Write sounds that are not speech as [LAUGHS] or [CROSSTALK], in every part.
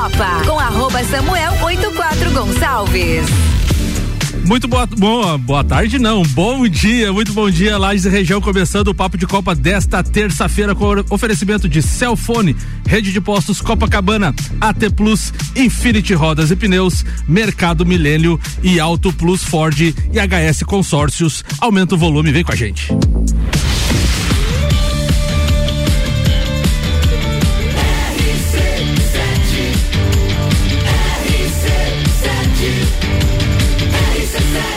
Copa com arroba Samuel 84 Gonçalves. Muito boa, boa, boa tarde, não. Bom dia, muito bom dia, Lages e região, começando o Papo de Copa desta terça-feira com oferecimento de Celfone, Rede de Postos Copacabana, AT Plus, Infinity Rodas e Pneus, Mercado Milênio e Auto Plus Ford e HS Consórcios. Aumenta o volume, vem com a gente.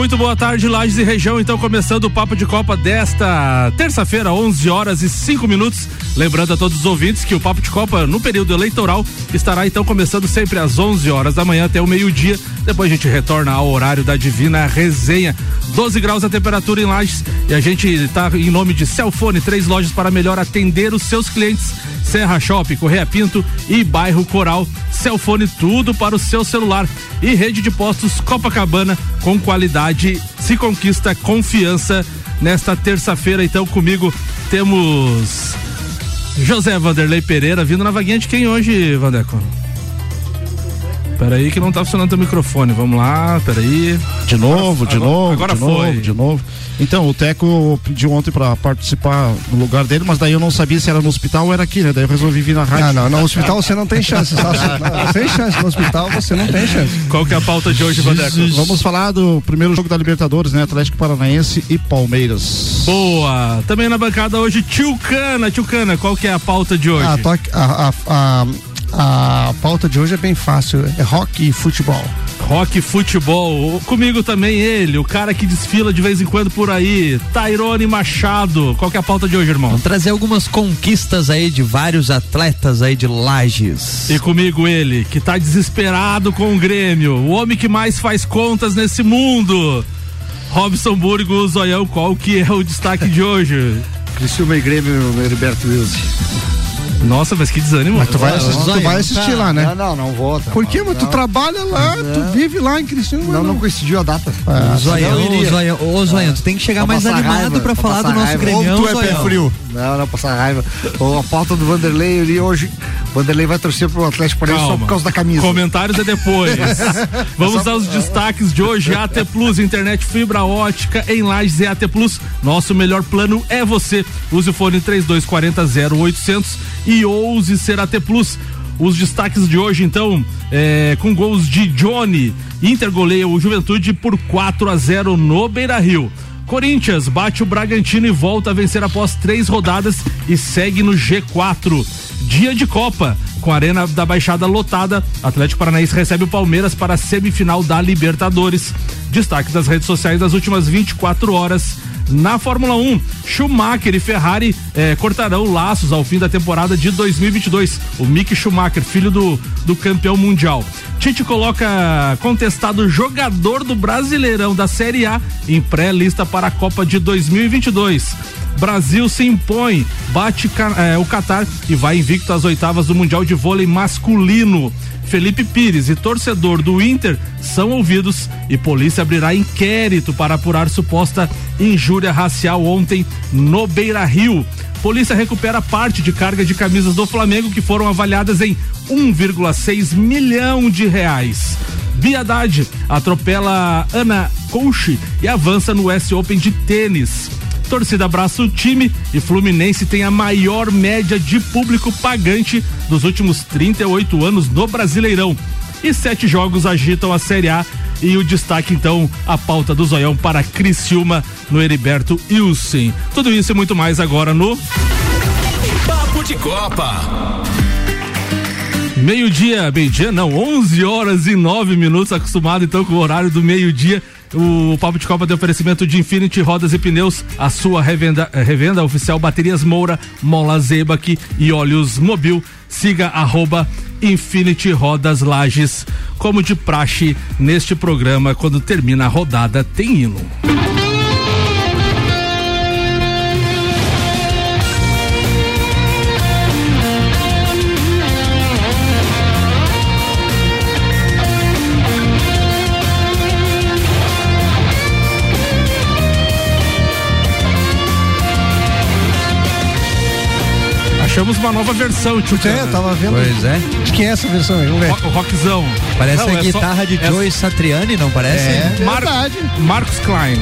Muito boa tarde, Lages e região. Então, começando o Papo de Copa desta terça-feira, 11 horas e 5 minutos. Lembrando a todos os ouvintes que o Papo de Copa, no período eleitoral, estará então começando sempre às 11 horas da manhã até o meio-dia. Depois a gente retorna ao horário da Divina Resenha. 12 graus a temperatura em Lages e a gente está em nome de Celfone, três lojas para melhor atender os seus clientes. Serra Shopping, Correia Pinto e Bairro Coral. Celfone, tudo para o seu celular. E rede de postos Copacabana, com qualidade, se conquista confiança. Nesta terça-feira, então, comigo temos José Vanderlei Pereira vindo na vaguinha de quem hoje, Vandeco? Peraí que não tá funcionando teu microfone. Vamos lá, peraí. De novo, de agora, novo. Agora de foi. Novo, de novo. Então, o Teco pediu ontem pra participar no lugar dele, mas daí eu não sabia se era no hospital ou era aqui, né? Daí eu resolvi vir na rádio. Ah, não, no hospital você não tem chance. [LAUGHS] Não, sem chance. No hospital você não tem chance. Qual que é a pauta de hoje, Vandeco? Vamos falar do primeiro jogo da Libertadores, né? Atlético Paranaense e Palmeiras. Boa! Também na bancada hoje, Tio Cana. Tio Cana, qual que é a pauta de hoje? A, toque- a, a, a, a pauta de hoje é bem fácil. É rock e futebol. Rock Futebol. Comigo também ele, o cara que desfila de vez em quando por aí, Tairone Machado. Qual que é a pauta de hoje, irmão? Vamos trazer algumas conquistas aí de vários atletas aí de Lages. E comigo ele, que tá desesperado com o Grêmio, o homem que mais faz contas nesse mundo. Robson Burgo, Zoião, qual que é o destaque de hoje? [LAUGHS] Criciúma e Grêmio, Heriberto Wilson. Nossa, mas que desânimo. Mas tu vai, assistir, tu vai assistir lá, né? Não, não, não vou. tá Por quê? Mas tu trabalha lá, tu vive lá em Criciúma. Não, não coincidiu a data. Ah, Zoião, ô, Zoião, ô, Zoião, tu tem que chegar mais animado raiva, pra falar do nosso. Grêmio, Ou tu é pé Zoião. frio. Não, não, passar raiva. Ô, a pauta do Vanderlei, eu li hoje. Vanderlei vai torcer pro Atlético Paranaense só por causa da camisa. Comentários é depois. [LAUGHS] Vamos aos destaques de hoje. AT Plus, internet fibra ótica em Lages e AT Plus. Nosso melhor plano é você. Use o fone 3240 0800 e ouse ser AT Plus. Os destaques de hoje, então, é, com gols de Johnny. Inter goleia o Juventude por 4 a 0 no Beira Rio. Corinthians bate o Bragantino e volta a vencer após três rodadas e segue no G4. Dia de Copa. Com a Arena da Baixada lotada, Atlético Paranaense recebe o Palmeiras para a semifinal da Libertadores. Destaque das redes sociais das últimas 24 horas. Na Fórmula 1, Schumacher e Ferrari eh, cortarão laços ao fim da temporada de 2022. O Mick Schumacher, filho do, do campeão mundial. Tite coloca contestado jogador do Brasileirão da Série A em pré-lista para a Copa de 2022. Brasil se impõe, bate eh, o Catar e vai invicto às oitavas do Mundial de Vôlei Masculino. Felipe Pires e torcedor do Inter são ouvidos e polícia abrirá inquérito para apurar suposta injúria racial ontem no Beira Rio. Polícia recupera parte de carga de camisas do Flamengo que foram avaliadas em 1,6 milhão de reais. Biadade atropela Ana Couche e avança no S Open de tênis. Torcida abraça o time e Fluminense tem a maior média de público pagante dos últimos 38 anos no Brasileirão. E sete jogos agitam a Série A e o destaque então a pauta do Zoião para Criciúma no Heriberto Wilson. Tudo isso e muito mais agora no Papo de Copa. Meio-dia, meio-dia não, 11 horas e 9 minutos, acostumado então com o horário do meio-dia. O Papo de Copa de oferecimento de Infinity Rodas e Pneus, a sua revenda, eh, revenda oficial Baterias Moura, Mola Zebac e Óleos Mobil. siga arroba Infinity Rodas Lages, como de praxe neste programa, quando termina a rodada, tem hino. Achamos uma nova versão, tio. É, eu tava vendo. Pois é. De quem é essa versão aí? Vamos ver. O rockzão. Parece Não, a é só- guitarra de é Joey Satriani, não parece? É Mar- verdade. Marcos Klein.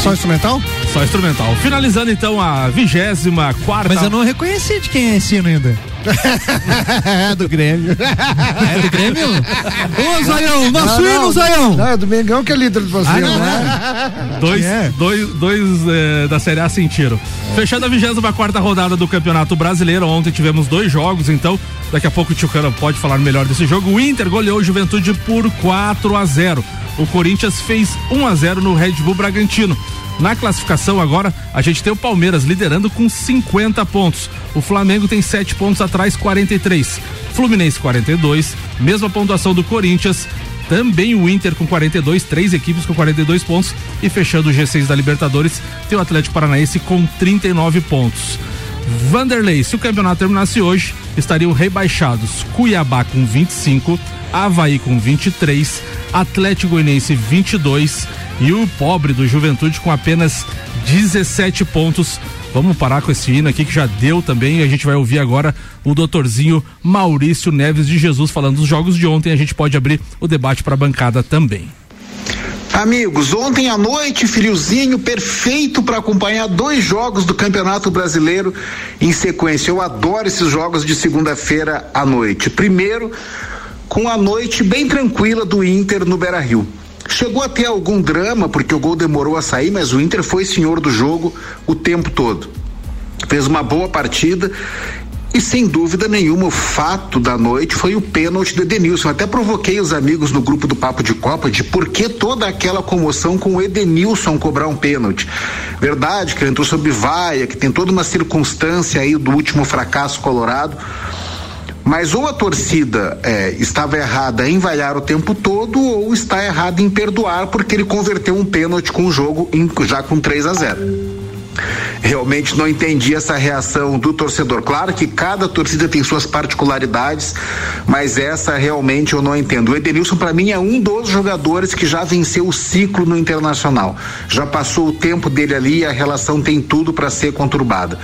Só instrumental? Só instrumental. Finalizando então a vigésima quarta. Mas eu não reconheci de quem é esse hino ainda. [LAUGHS] É do Grêmio. É do Grêmio? Ô, Zaião, não, Zaião! Não, é do Mengão que é líder do Brasil. Ah, né? Dois, É. dois, dois eh, da Série A sentiram. Fechando a 24 quarta rodada do Campeonato Brasileiro, ontem tivemos dois jogos, então daqui a pouco o Tio Cana pode falar melhor desse jogo. O Inter goleou o Juventude por 4 a 0. O Corinthians fez 1 a 0 no Red Bull Bragantino. Na classificação agora, a gente tem o Palmeiras liderando com 50 pontos. O Flamengo tem 7 pontos atrás, 43. Fluminense 42, mesma pontuação do Corinthians. Também o Inter com 42, três equipes com 42 pontos. E fechando o G6 da Libertadores, tem o Atlético Paranaense com 39 pontos. Vanderlei, se o campeonato terminasse hoje, estariam rebaixados Cuiabá com 25, Havaí com 23, Atlético Goianiense 22 e o pobre do Juventude com apenas 17 pontos. Vamos parar com esse hino aqui que já deu também. A gente vai ouvir agora o doutorzinho Maurício Neves de Jesus falando dos jogos de ontem. A gente pode abrir o debate para a bancada também. Amigos, ontem à noite, friozinho, perfeito para acompanhar dois jogos do Campeonato Brasileiro em sequência. Eu adoro esses jogos de segunda-feira à noite. Primeiro, com a noite bem tranquila do Inter no Beira Rio. Chegou a ter algum drama, porque o gol demorou a sair, mas o Inter foi senhor do jogo o tempo todo. Fez uma boa partida e sem dúvida nenhuma, o fato da noite foi o pênalti do Edenilson. Até provoquei os amigos no grupo do Papo de Copa de por que toda aquela comoção com o Edenilson cobrar um pênalti. Verdade que ele entrou sob vaia, que tem toda uma circunstância aí do último fracasso colorado. Mas ou a torcida é, estava errada em vaiar o tempo todo, ou está errada em perdoar, porque ele converteu um pênalti com o jogo em- já com 3 a 0 realmente não entendi essa reação do torcedor. Claro que cada torcida tem suas particularidades, mas essa realmente eu não entendo. O Edenilson, para mim, é um dos jogadores que já venceu o ciclo no internacional. Já passou o tempo dele ali e a relação tem tudo para ser conturbada.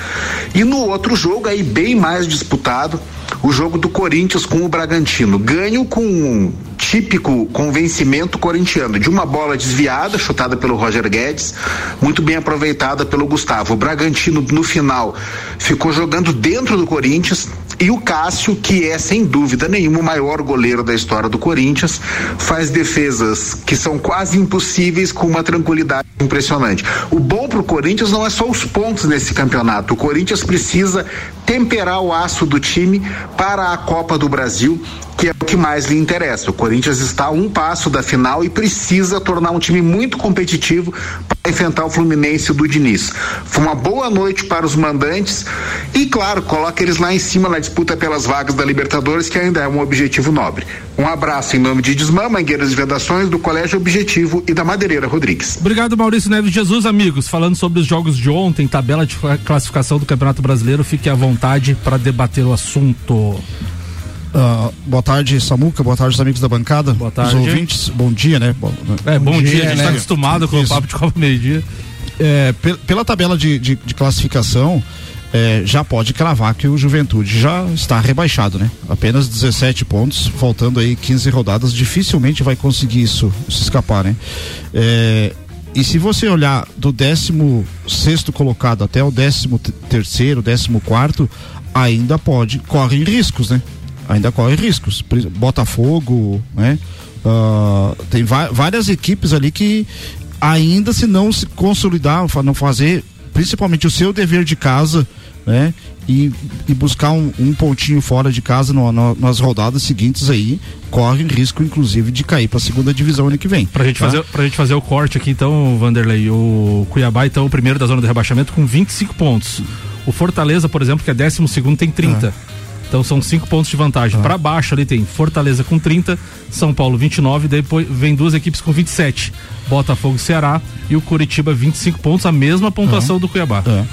E no outro jogo, aí bem mais disputado, o jogo do Corinthians com o Bragantino. Ganho com um típico convencimento corintiano de uma bola desviada, chutada pelo Roger Guedes, muito bem aproveitada pelo Gustavo. O Bragantino, no final, ficou jogando dentro do Corinthians e o Cássio, que é sem dúvida nenhuma o maior goleiro da história do Corinthians, faz defesas que são quase impossíveis com uma tranquilidade impressionante. O bom pro Corinthians não é só os pontos nesse campeonato. O Corinthians precisa temperar o aço do time para a Copa do Brasil, que é o que mais lhe interessa. O Corinthians está a um passo da final e precisa tornar um time muito competitivo para enfrentar o Fluminense do Diniz. Foi uma boa noite para os mandantes e, claro, coloca eles lá em cima na disputa pelas vagas da Libertadores, que ainda é um objetivo nobre. Um abraço em nome de Desmã, Mangueiras e Vedações, do Colégio Objetivo e da Madeireira Rodrigues. Obrigado, Maurício Neves de Jesus, amigos. Falando sobre os jogos de ontem, tabela de classificação do Campeonato Brasileiro, fique à vontade para debater o assunto. Ah, boa tarde, Samuca. Boa tarde, os amigos da bancada. Boa tarde. Os ouvintes. Bom dia, né? Bom, É, bom, dia, dia, a gente né? está acostumado com o Isso. papo de Copa meio-dia. É, pe- pela tabela de, de- de classificação, é, já pode cravar que o Juventude já está rebaixado, né? Apenas 17 pontos, faltando aí 15 rodadas, dificilmente vai conseguir isso se escapar, né? É, e se você olhar do 16 colocado até o 13 terceiro, 14 quarto, ainda pode, corre riscos, né? Ainda corre riscos. Botafogo, né? Ah, tem várias equipes ali que ainda se não se consolidar, não fazer principalmente o seu dever de casa né? E, e buscar um, um pontinho fora de casa no- no- nas rodadas seguintes aí, corre risco, inclusive, de cair para a segunda divisão ano que vem. Pra gente, tá? fazer, pra gente fazer o corte aqui, então, Vanderlei, o Cuiabá, então, o primeiro da zona de rebaixamento com 25 pontos. O Fortaleza, por exemplo, que é 12 segundo, tem 30. Então são 5 pontos de vantagem. Pra baixo ali tem Fortaleza com 30, São Paulo 29, depois vem duas equipes com 27. Botafogo e Ceará e o Curitiba 25 pontos, a mesma pontuação do Cuiabá. É.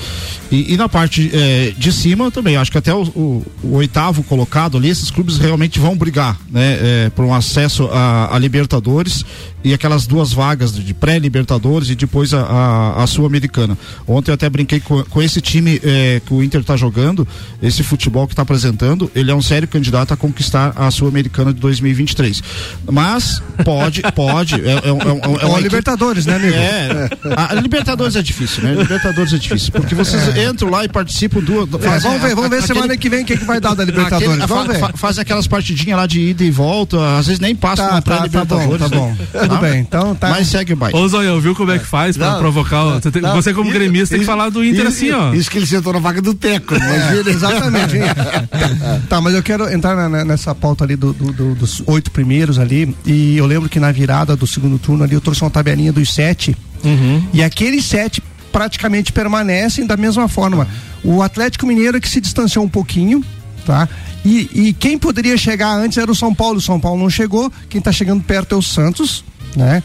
E, e na parte eh, de cima também, acho que até o, o- o oitavo colocado ali, esses clubes realmente vão brigar, né, eh, por um acesso a, a Libertadores e aquelas duas vagas de pré-Libertadores e depois a, a, a Sul-Americana. Ontem eu até brinquei com, com esse time eh, que o Inter está jogando, esse futebol que está apresentando, ele é um sério candidato a conquistar a Sul-Americana de 2023. Mas pode, pode, é, é, é, é uma equipe- Libertadores, né, amigo? é, a Libertadores é difícil, né? Libertadores é difícil, porque vocês entram lá e participam do. É, fazem vamos ver, vamos ver aquele- semana que vem o que, que vai dar da Libertadores. aquele- vamos fa- ver. Fazem aquelas partidinhas lá de ida e volta, às vezes nem passam Tá, na tá, tá bom, tá bom. né? Tudo bem, então tá. Mas segue o baile. Ô Zoião, viu como é que faz pra Não, provocar? o- Você, tem- não, você como isso- gremista tem que isso- falar do Inter isso- assim, ó. Isso que ele sentou na vaga do Teco, É, imagina. exatamente. [LAUGHS] tá, mas eu quero entrar na- nessa pauta ali do- do- do- dos oito primeiros ali. E eu lembro que na virada do segundo turno ali eu trouxe uma tabelinha dos sete. Uhum. E aqueles sete praticamente permanecem da mesma forma. O Atlético Mineiro é que se distanciou um pouquinho, tá? E, e quem poderia chegar antes era o São Paulo. O São Paulo não chegou. Quem tá chegando perto é o Santos, né?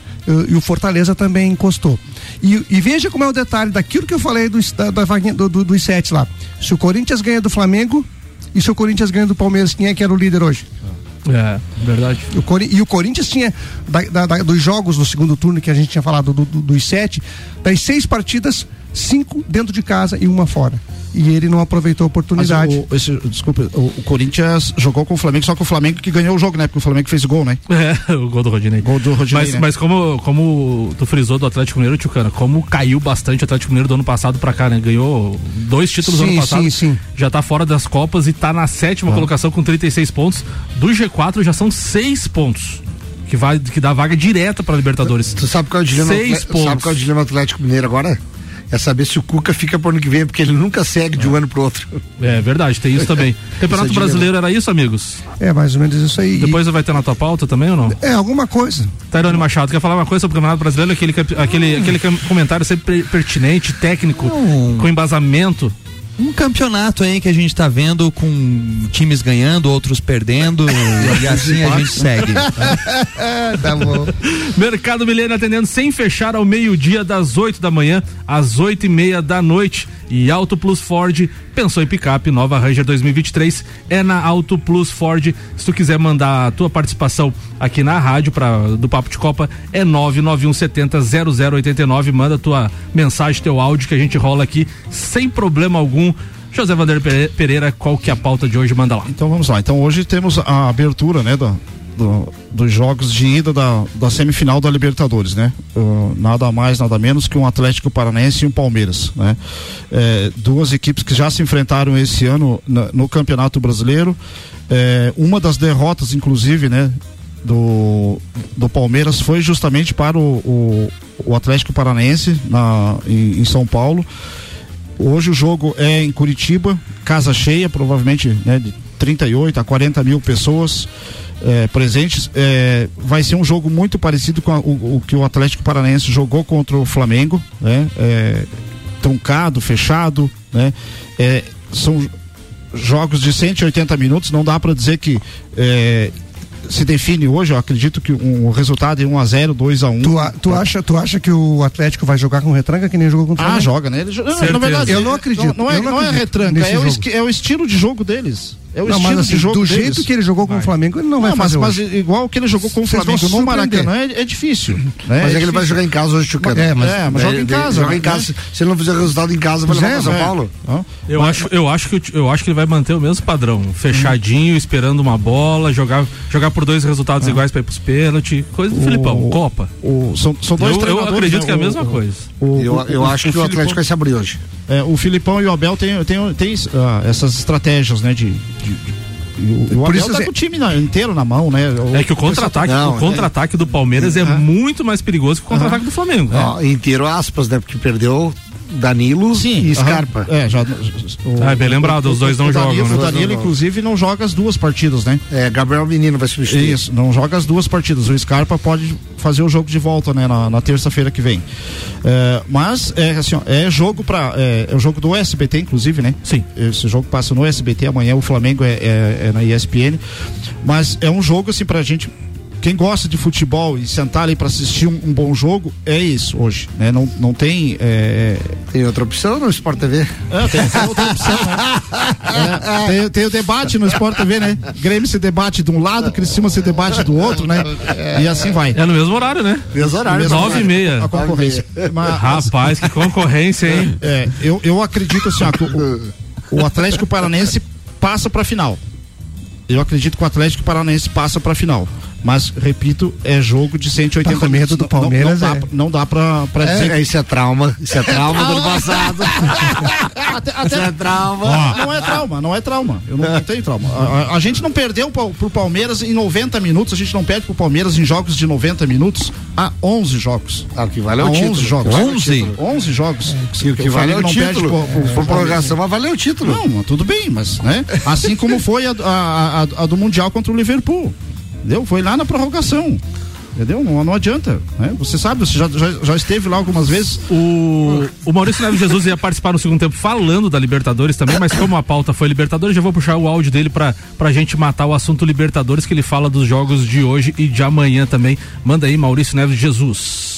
E, o Fortaleza também encostou. E, e veja como é o detalhe daquilo que eu falei dos, da, da do- do- dos sete lá. Se o Corinthians ganha do Flamengo e se o Corinthians ganha do Palmeiras, quem é que era o líder hoje? É, verdade. O Cori- e o Corinthians tinha, da- da- da- dos jogos do segundo turno que a gente tinha falado, do- do- dos sete, das seis partidas, cinco dentro de casa e uma fora. E ele não aproveitou a oportunidade. o, esse, desculpa, o, o Corinthians jogou com o Flamengo, só que o Flamengo que ganhou o jogo, né? Porque o Flamengo fez o gol, né? [LAUGHS] É, o gol do Rodinei. Gol do Rodinei, Mas, né? mas como, como tu frisou do Atlético Mineiro, Tchucana, como caiu bastante o Atlético Mineiro do ano passado pra cá, né? Ganhou dois títulos no Sim, ano passado. sim, sim. Já tá fora das Copas e tá na sétima colocação com 36 pontos. Do G4 já são seis pontos. Que, vai, que dá vaga direta pra Libertadores. Tu sabe qual é o dilema, Seis pontos. sabe qual é o dilema do Atlético Mineiro agora? É saber se o Cuca fica pro ano que vem, porque ele nunca segue de um ano pro outro. É verdade, tem isso também. [LAUGHS] Campeonato Isso é Brasileiro era isso, amigos? É, mais ou menos isso aí. E- Depois vai ter na tua pauta também ou não? é, alguma coisa. Tairone Machado, quer falar uma coisa sobre o Campeonato Brasileiro? Aquele, aquele, aquele cam- comentário sempre per- pertinente, técnico, Não. com embasamento. Um campeonato aí que a gente tá vendo com times ganhando, outros perdendo, [LAUGHS] e assim a gente segue. [LAUGHS] tá bom. Mercado Milênio atendendo sem fechar ao meio-dia, das 8 da manhã às 8 e meia da noite. E Auto Plus Ford, pensou em picape, nova Ranger 2023, é na Auto Plus Ford. Se tu quiser mandar a tua participação aqui na rádio pra, do Papo de Copa, é 99170 0089. Manda tua mensagem, teu áudio que a gente rola aqui sem problema algum. José Vander Pere- Pereira, qual que é a pauta de hoje? Manda lá. Então vamos lá. Então hoje temos a abertura, né, do, do- dos jogos de ida da, da semifinal da Libertadores, né? Uh, nada mais, nada menos que um Atlético Paranaense e um Palmeiras, né? É, duas equipes que já se enfrentaram esse ano na- no Campeonato Brasileiro. É, uma das derrotas, inclusive, né? Do, do Palmeiras foi justamente para o, o, o Atlético Paranaense na, em, em São Paulo. Hoje o jogo é em Curitiba, casa cheia, provavelmente né, de 38 a 40 mil pessoas eh, presentes. Eh, vai ser um jogo muito parecido com a- o, o que o Atlético Paranaense jogou contra o Flamengo, né? Eh, truncado, fechado, né? Eh, são jogos de 180 minutos, não dá para dizer que eh, se define hoje, eu acredito que um, o resultado é 1 a 0 2 a 1 Tu, a- tu, acha, tu acha que o Atlético vai jogar com retranca que nem jogou contra o Ah, joga, né? Ele, não, verdade, Eu não acredito, Não, não é, não não é retranca, é o, é o estilo de jogo deles. É o Não, estilo mas assim, de jogo do deles. jeito que ele jogou com o Flamengo, ele não, vai Não, mas, fazer mas hoje. igual que ele jogou com o Flamengo no. Maracanã é, é difícil. Né? Mas é, que ele vai jogar em casa hoje, Chucano. É, mas- É, mas joga em casa, Joga em né? casa. Se ele não fizer resultado em casa, vai levar é, São É. Paulo. Eu acho, eu, acho que, eu acho que ele vai manter o mesmo padrão. Fechadinho, esperando uma bola, jogar, jogar por dois resultados iguais pra ir pros pênaltis. Coisa do O- Filipão, Copa. o- são, são dois Eu, eu treinadores, acredito né? que é a mesma coisa. Eu, acho que o Atlético vai se abrir hoje. É, o Filipão e o Abel tem, tem, tem ah, essas estratégias, né? De, de- de- o, o Por Abel isso tá é- com o time na- inteiro na mão, né? O- É que o contra-ataque Não, o contra-ataque do Palmeiras é Aham. muito mais perigoso que o contra-ataque do Flamengo. Ó, inteiro aspas, né? Porque perdeu Danilo Sim, e Scarpa. aham. É, já. O, Ah, bem lembrado, os dois não o Danilo, jogam, né? O Danilo, inclusive, não joga as duas partidas, né? É, Gabriel Menino vai substituir. Isso, não joga as duas partidas. O Scarpa pode fazer o jogo de volta, né, na, na terça-feira que vem. É, mas é assim, ó, é jogo para é, é o jogo do SBT, inclusive, né? Sim. Esse jogo passa no SBT amanhã. O Flamengo é, é- é na ESPN, mas é um jogo assim pra gente. Quem gosta de futebol e sentar ali para assistir um, um bom jogo é isso hoje, né? Não, não tem é, Tem outra opção no Sport TV? é, tem, tem outra opção, né? É, tem, tem o debate no Sport TV, né? Grêmio se debate de um lado, Criciúma se debate do outro, né? E assim vai. É no mesmo horário, né? Mesmo horário. Mesmo Nove e meia. A concorrência. Mas, Rapaz, que concorrência, hein? é, eu, eu acredito assim, ó, que o, o Atlético Paranense passa pra final. Eu acredito que o Atlético Paranaense passa pra final. Mas, repito, é jogo de 180 Tá minutos. do Não- não- Palmeiras, Não, dá, é. não dá pra, pra dizer É, isso é trauma. Isso é trauma do ano passado. [LAUGHS] Até, Isso é até, trauma. não é trauma, não é trauma. Eu não, não tenho trauma. A, a- a gente não perdeu pro, pro Palmeiras em 90 minutos, a gente não perde pro Palmeiras em jogos de 90 minutos há 11 jogos. Ah, o que vale é o 11 título. jogos. Vale o 11? título. 11 jogos. E o que vale é o Flamengo não perde título. Por pro prorrogação vai valer o título. Não, mas tudo bem, mas, né? Assim como foi a, a, a- a do Mundial contra o Liverpool. Entendeu? Foi lá na prorrogação. Entendeu? Não, não adianta. Né? Você sabe, você já, já, já esteve lá algumas vezes. O, o Maurício Neves Jesus ia participar no segundo tempo falando da Libertadores também, mas como a pauta foi Libertadores, já vou puxar o áudio dele pra, pra gente matar o assunto Libertadores, que ele fala dos jogos de hoje e de amanhã também. Manda aí, Maurício Neves Jesus.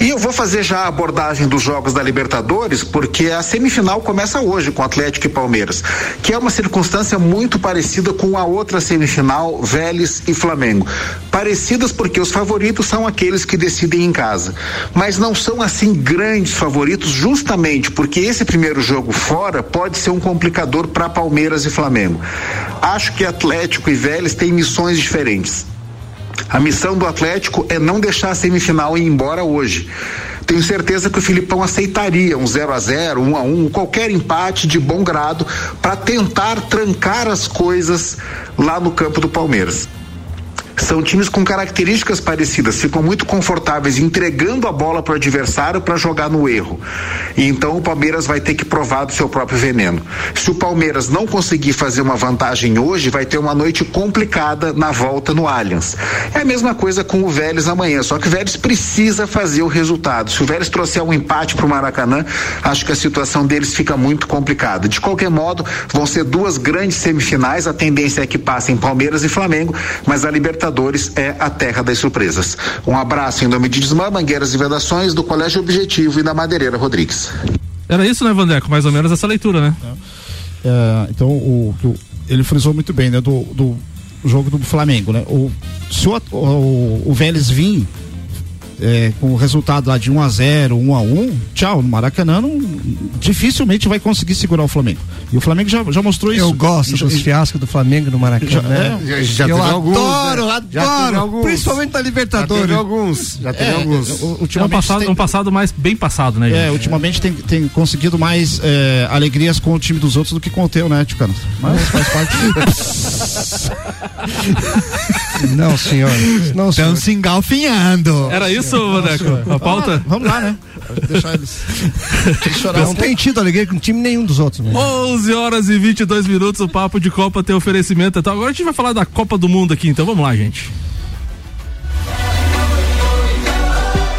E eu vou fazer já a abordagem dos jogos da Libertadores, porque a semifinal começa hoje com Atlético e Palmeiras, que é uma circunstância muito parecida com a outra semifinal, Vélez e Flamengo. Parecidas porque os favoritos são aqueles que decidem em casa, mas não são assim grandes favoritos, justamente porque esse primeiro jogo fora pode ser um complicador para Palmeiras e Flamengo. Acho que Atlético e Vélez têm missões diferentes. A missão do Atlético é não deixar a semifinal ir embora hoje. Tenho certeza que o Filipão aceitaria um 0 a 0 1 a 1 qualquer empate de bom grado para tentar trancar as coisas lá no campo do Palmeiras. São times com características parecidas, ficam muito confortáveis entregando a bola para o adversário para jogar no erro. E então o Palmeiras vai ter que provar do seu próprio veneno. Se o Palmeiras não conseguir fazer uma vantagem hoje, vai ter uma noite complicada na volta no Allianz. É a mesma coisa com o Vélez amanhã, só que o Vélez precisa fazer o resultado. Se o Vélez trouxer um empate para o Maracanã, acho que a situação deles fica muito complicada. De qualquer modo, vão ser duas grandes semifinais. A tendência é que passem Palmeiras e Flamengo, mas a Libertadores é a terra das surpresas. Um abraço em nome de Desmã, Mangueiras e Vedações, do Colégio Objetivo e da Madeireira Rodrigues. Era isso, né, Vandeco? Mais ou menos essa leitura, né? É, então, o, o- ele frisou muito bem, né? Do, do jogo do Flamengo, né? O, se o, o, o Vélez vir é, com o resultado lá de 1 a 0 1 a 1 tchau, no Maracanã não, dificilmente vai conseguir segurar o Flamengo. E o Flamengo já, já mostrou isso. Eu gosto Já- dos fiascos do Flamengo no Maracanã. Já- Já, já eu teve alguns, adoro, né? Já adoro. alguns. Principalmente na Já Libertadores. teve alguns. Já teve É, alguns. É um ultimamente passado, tem- um passado mais bem passado, né, gente? É, ultimamente tem, tem conseguido mais é, alegrias com o time dos outros do que com o teu, né, Ticano? Mas faz parte. Não, senhor. Não, senhor. Estão se engalfinhando. Era isso, Vandeco? A pauta? Vamos lá, né? Deixar eles. [LAUGHS] eles chorar Não tem tido alegria com time nenhum dos outros. Né? 11 horas e 22 minutos, o papo de Copa tem oferecimento. Então agora a gente vai falar da Copa do Mundo aqui, então vamos lá, gente.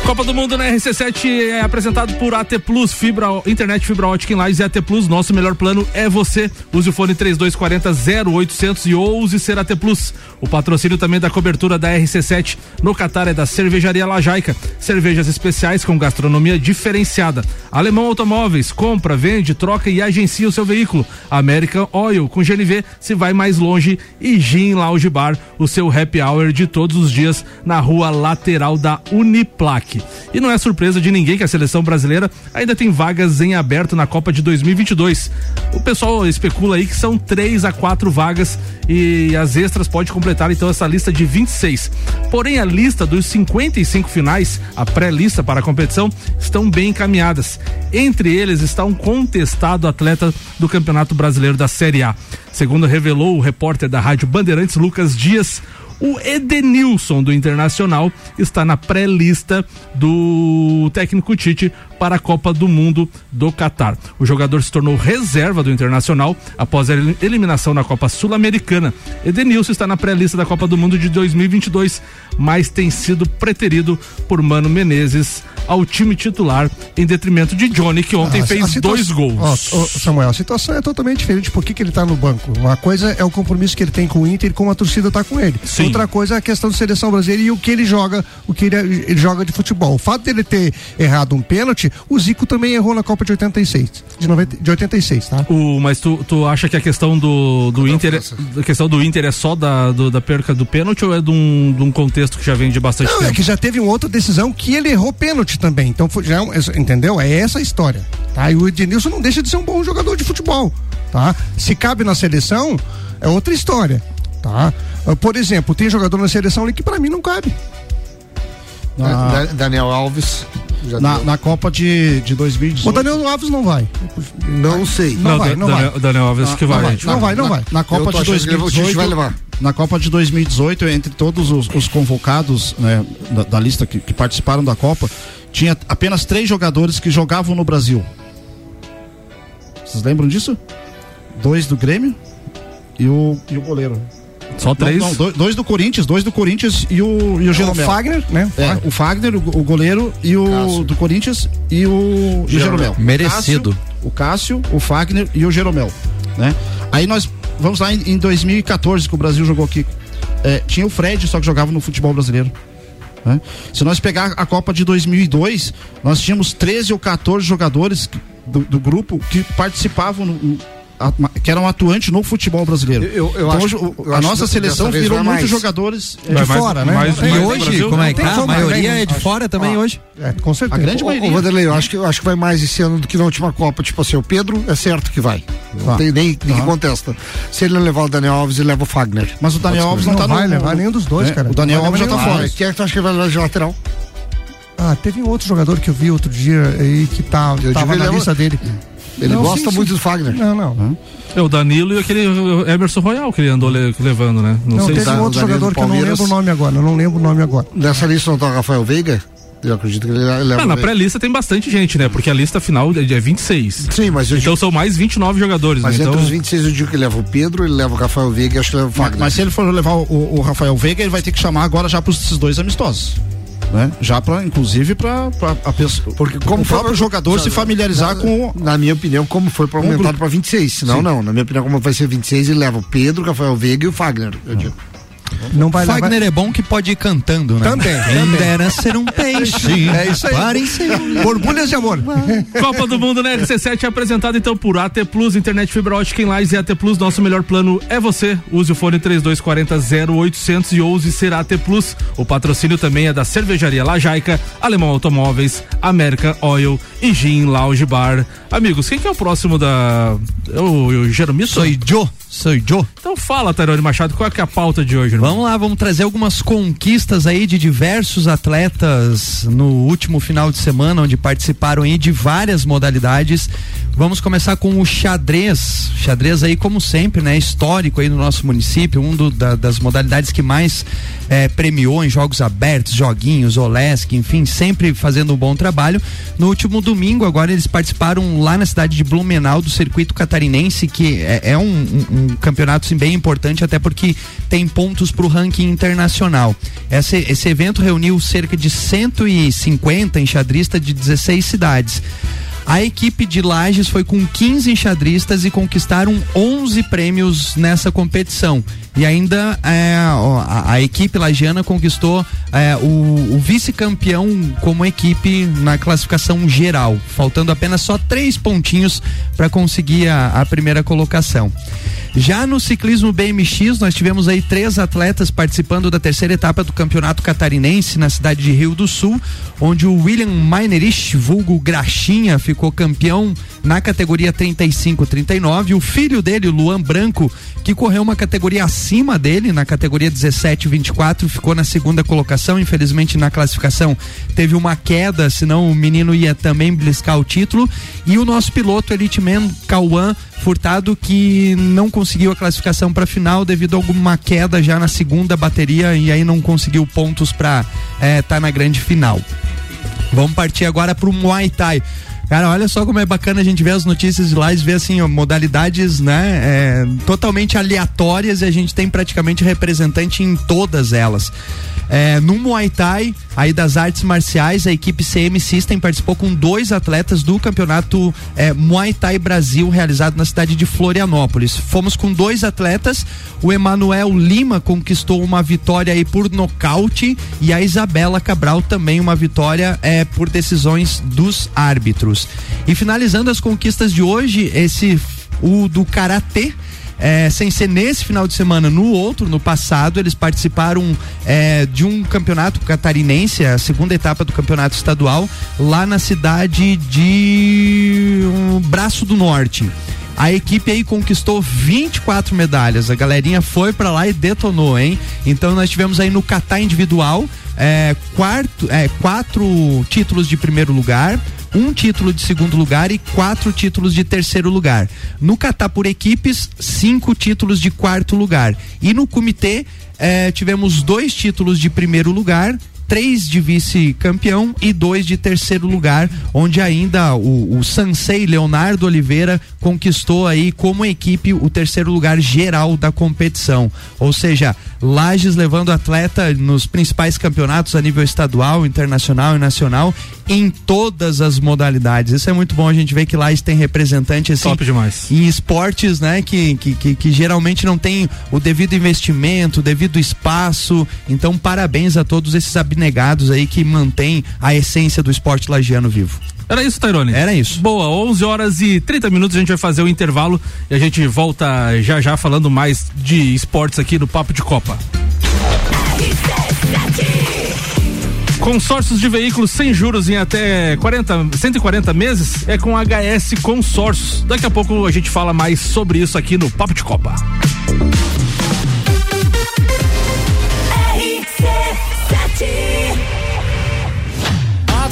Copa do Mundo na RC7 é apresentado por AT Plus, fibra, internet fibra ótica em e AT Plus. Nosso melhor plano é você. Use o fone 3240 0800 e ouse ser AT Plus. O patrocínio também da cobertura da RC7 no Catar é da Cervejaria Lajaica. Cervejas especiais com gastronomia diferenciada. Alemão Automóveis, compra, vende, troca e agencia o seu veículo. American Oil, com GNV, se vai mais longe. E Gin Lounge Bar, o seu happy hour de todos os dias na rua lateral da Uniplaque. E não é surpresa de ninguém que a seleção brasileira ainda tem vagas em aberto na Copa de 2022. O pessoal especula aí que são três a quatro vagas e as extras pode completar então essa lista de 26. Porém, a lista dos 55 finais, a pré-lista para a competição, estão bem encaminhadas. Entre eles está um contestado atleta do Campeonato Brasileiro da Série A. Segundo revelou o repórter da Rádio Bandeirantes, Lucas Dias, O Edenilson do Internacional está na pré-lista do técnico Tite para a Copa do Mundo do Catar. O jogador se tornou reserva do Internacional após a eliminação na Copa Sul-Americana. Edenilson está na pré-lista da Copa do Mundo de 2022, mas tem sido preterido por Mano Menezes ao time titular em detrimento de Johnny, que ontem Ah, fez a situa- dois gols. Ó, ó, Samuel, a situação é totalmente diferente. Por que, ele tá no banco? Uma coisa é o compromisso que ele tem com o Inter e como a torcida tá com ele. Sim. Outra coisa é a questão de seleção brasileira e o que ele joga, o que ele, ele joga de futebol. O fato dele ter errado um pênalti, o Zico também errou na Copa de 86. De, 90, de 86, tá? O, mas tu, tu acha que a questão do, do Inter, França. a questão do Inter é só da, do- da perca do pênalti ou é de um, de um contexto que já vem de bastante Não, é tempo? que já teve uma outra decisão que ele errou pênalti também. Então, já é um- entendeu? É essa a história. Tá? E o Ednilson não deixa de ser um bom jogador de futebol. Tá? Se cabe na seleção, é outra história. Tá? Ah, Por exemplo, tem jogador na seleção ali que pra mim não cabe. Na, Da- Daniel Alves. já na, na Copa de, de O 2018. Daniel Alves não vai. Não sei. Não vai, Da- não Daniel, vai. Daniel Alves que vai. vai. Não vai, não na, vai. Na Eu Copa tô de achando que ele- o Tite vai 2018, levar. na Copa de 2018, entre todos os, os convocados né, da, da lista que, que participaram da Copa, tinha apenas três jogadores que jogavam no Brasil. Vocês lembram disso? Dois do Grêmio e o, e o goleiro. Só Não, três. não, dois, dois do Corinthians, dois do Corinthians e o, e o O Jeromel. Fagner, né? É, o Fagner, o, o goleiro e o Cássio. do Corinthians e o, e o Jeromel. Merecido. O Cássio, o Cássio, o Fagner e o Jeromel, né? Aí nós vamos lá em, em 2014 que o Brasil jogou aqui. É, tinha o Fred, só que jogava no futebol brasileiro. Né? Se nós pegar a Copa de 2002, nós tínhamos 13 ou 14 jogadores do, do grupo que participavam no- que eram atuantes no futebol brasileiro. Eu- eu- então acho- hoje o- eu a acho nossa que seleção virou muitos mais. jogadores é, Vai de mais- fora, né? mais- Não E hoje, Brasil como é não que tá? A né? maioria é de Acho- fora também hoje. É, com certeza. A grande Ô, maioria. ô, Vanderlei, eu acho, que, eu acho que vai mais esse ano do que na última Copa. Tipo assim, o Pedro é certo que vai. Não Tá. tem nem ninguém Tá. contesta. Se ele não levar o Daniel Alves, ele leva o Fagner. Mas o Daniel Alves não, Não tá vai no. levar nenhum dos dois, né? cara. O Daniel Não Alves já tá fora. Quem é que tu acha que vai levar de lateral? Ah, teve um outro jogador que eu vi outro dia aí que tá, tava na o- lista dele. Ele Não, gosta sim, muito sim. do Fagner. Não, não. É o Danilo e aquele Emerson Royal que ele andou le- levando, né? Não, Não, sei teve se. um outro jogador que eu não lembro o nome agora. Eu não lembro o nome agora. Nessa lista não tá o Rafael Veiga? Eu acredito que ele leva. Ah, na pré-lista tem bastante gente, né? Porque a lista final é é 26. Sim, mas eu Então digo, são mais 29 jogadores, mas né? entre Então, os 26 eu digo que ele leva o Pedro, ele leva o Rafael Veiga e acho que leva o Mas, Fagner. mas se ele for levar o, o Rafael Veiga, ele vai ter que chamar agora já para esses dois amistosos. Né? Já para, inclusive, para a pessoa. Porque como o próprio foi- jogador se familiarizar na, com. Na minha opinião, como foi para aumentado para 26. Senão, Sim. não. Na minha opinião, como vai ser 26, ele leva o Pedro, o Rafael Veiga e o Fagner. Eu digo. Não vai levar. Fagner é bom que pode ir cantando, né? Também, também. dera ser um peixe. [LAUGHS] É isso aí. Para em ser Borbulhas de amor. Copa do Mundo na RC7 é apresentada então por AT Plus, internet fibra ótica em Lages e AT Plus. Nosso melhor plano é você. Use o fone 3240 0800 e ouse ser AT Plus. O patrocínio também é da Cervejaria Lajaica, Alemão Automóveis, American Oil e Gin Lounge Bar. Amigos, quem que é o próximo da. É o, o Jeromito? Sou eu, sou. Então fala, Tairone Machado, qual é, é a pauta de hoje, irmão? Vamos lá, vamos trazer algumas conquistas aí de diversos atletas no último final de semana, onde participaram aí de várias modalidades. Vamos começar com o xadrez. Xadrez aí, como sempre, né? Histórico aí no nosso município, um do- da- das modalidades que mais eh, premiou em jogos abertos, joguinhos, Olesk, enfim, sempre fazendo um bom trabalho. No último domingo, agora eles participaram lá na cidade de Blumenau do circuito catarinense, que é, é um, um- um campeonato assim, bem importante, até porque tem pontos para o ranking internacional. Esse, esse evento reuniu cerca de 150 enxadristas de 16 cidades. A equipe de Lages foi com 15 enxadristas e conquistaram 11 prêmios nessa competição. E ainda é, a, a equipe lagiana conquistou é, o, o vice-campeão como equipe na classificação geral, faltando apenas só três pontinhos para conseguir a, a primeira colocação. Já no ciclismo BMX, nós tivemos aí três atletas participando da terceira etapa do Campeonato Catarinense na cidade de Rio do Sul, onde o William Meinerich, vulgo Graxinha, ficou campeão na categoria 35-39. O filho dele, o Luan Branco, que correu uma categoria acima dele, na categoria 17-24, ficou na segunda colocação. Infelizmente, na classificação teve uma queda, senão o menino ia também bliscar o título. E o nosso piloto Elite Man, Cauã Furtado, que não conseguiu a classificação para final devido a alguma queda já na segunda bateria e aí não conseguiu pontos para estar tá na grande final. Vamos partir agora para o Muay Thai. Cara, olha só como é bacana a gente ver as notícias de lá e ver assim, ó, modalidades, né, é, totalmente aleatórias e a gente tem praticamente representante em todas elas. É, no Muay Thai, aí das artes marciais, a equipe CM System participou com dois atletas do campeonato é, Muay Thai Brasil, realizado na cidade de Florianópolis. Fomos com dois atletas, o Emanuel Lima conquistou uma vitória aí por nocaute e a Isabela Cabral também uma vitória é, por decisões dos árbitros. E finalizando as conquistas de hoje, esse o do karatê é, sem ser nesse final de semana, no outro, no passado, eles participaram é, de um campeonato catarinense, a segunda etapa do campeonato estadual, lá na cidade de um, Braço do Norte. A equipe aí conquistou 24 medalhas. A galerinha foi para lá e detonou, hein? Então nós tivemos aí no catar individual é, quarto, é, quatro títulos de primeiro lugar, um título de segundo lugar e quatro títulos de terceiro lugar. No Catar por equipes, cinco títulos de quarto lugar. E no comitê, eh, tivemos dois títulos de primeiro lugar três de vice-campeão e dois de terceiro lugar, onde ainda o, o Sansei Leonardo Oliveira conquistou aí como equipe o terceiro lugar geral da competição. Ou seja, Lages levando atleta nos principais campeonatos a nível estadual, internacional e nacional em todas as modalidades. Isso é muito bom a gente ver que Lages tem representante assim Top demais. em esportes, né, que, que, que, que geralmente não tem o devido investimento, o devido espaço. Então, parabéns a todos esses abnegados aí que mantêm a essência do esporte lagiano vivo. Era isso, Tairone? Era isso. Boa, 11 horas e 30 minutos a gente vai fazer o intervalo e a gente volta já já falando mais de esportes aqui no Papo de Copa. Consórcios de veículos sem juros em até 40, 140 meses é com HS Consórcios. Daqui a pouco a gente fala mais sobre isso aqui no Papo de Copa.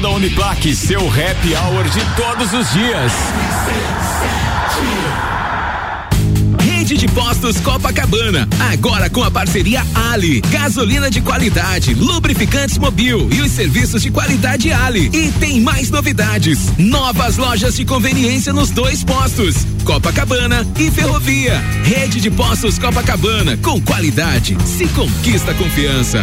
da Uniplaque. Seu happy hour de todos os dias. Rede de Postos Copacabana. Agora com a parceria Ali. Gasolina de qualidade, lubrificantes mobil e os serviços de qualidade Ali. E tem mais novidades. Novas lojas de conveniência nos dois postos. Copacabana e Ferrovia. Rede de Postos Copacabana. Com qualidade, se conquista confiança.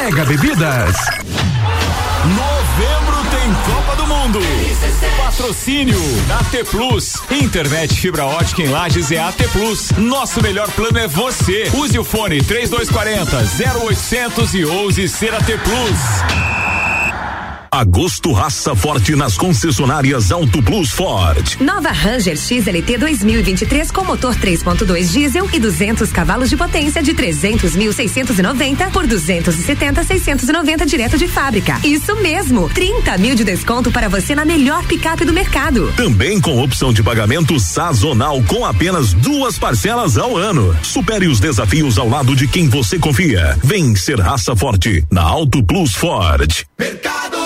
Bebidas. Novembro tem Copa do Mundo. Patrocínio AT Plus. Internet fibra ótica em Lages é AT Plus. Nosso melhor plano é você. Use o fone 3240 0800 e ouse ser AT Plus. Agosto raça forte nas concessionárias Auto Plus Ford. Nova Ranger XLT 2023 com motor 3.2 diesel e 200 cavalos de potência de 300.690 por 270.690 direto de fábrica. Isso mesmo, 30 mil de desconto para você na melhor picape do mercado. Também com opção de pagamento sazonal com apenas duas parcelas ao ano. Supere os desafios ao lado de quem você confia. Vem ser raça forte na Auto Plus Ford. Mercado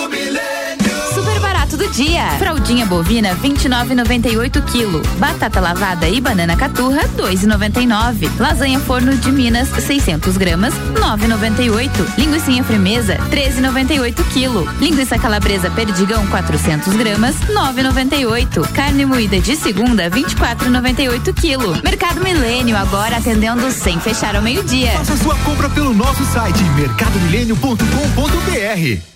Super barato do dia. Fraldinha bovina 29,98 kg. Batata lavada e banana caturra 2,99. Lasanha forno de Minas 600 gramas 9,98. Linguiça fremesa 13,98 kg. Linguiça calabresa perdigão 400 gramas 9,98. Carne moída de segunda 24,98 kg. Mercado Milênio agora atendendo sem fechar ao meio-dia. Faça sua compra pelo nosso site mercadomilênio.com.br.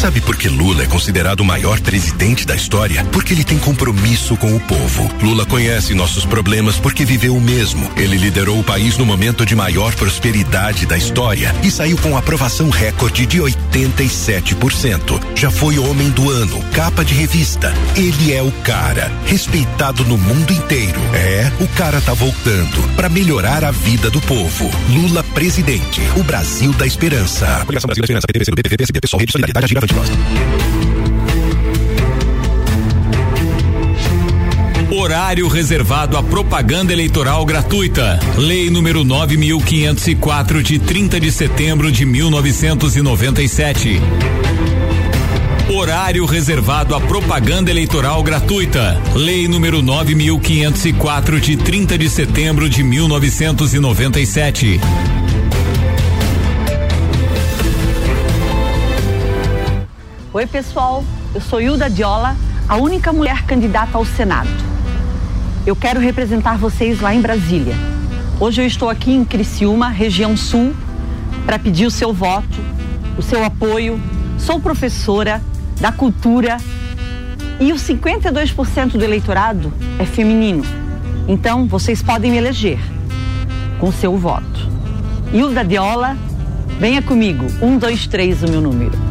Sabe por que Lula é considerado o maior presidente da história? Porque ele tem compromisso com o povo. Lula conhece nossos problemas porque viveu o mesmo. Ele liderou o país no momento de maior prosperidade da história e saiu com aprovação recorde de 87%. Já foi homem do ano, capa de revista. Ele é o cara, respeitado no mundo inteiro. É, o cara tá voltando para melhorar a vida do povo. Lula presidente, o Brasil da esperança. Coligação Brasil da Esperança, PTBC, PTB, PSB, Pessoal, Rede Solidariedade, Agir Avante Nós. Horário reservado à propaganda eleitoral gratuita. Lei número 9504 de 30 de setembro de 1997. Horário reservado à propaganda eleitoral gratuita. Lei número 9504 de 30 de setembro de 1997. Oi, pessoal. Eu sou Hilda Diola, a única mulher candidata ao Senado. Eu quero representar vocês lá em Brasília. Hoje eu estou aqui em Criciúma, região sul, para pedir o seu voto, o seu apoio. Sou professora da cultura e os 52% do eleitorado é feminino. Então, vocês podem me eleger com seu voto. Hilda Diola, venha comigo. Um, dois, três, o meu número.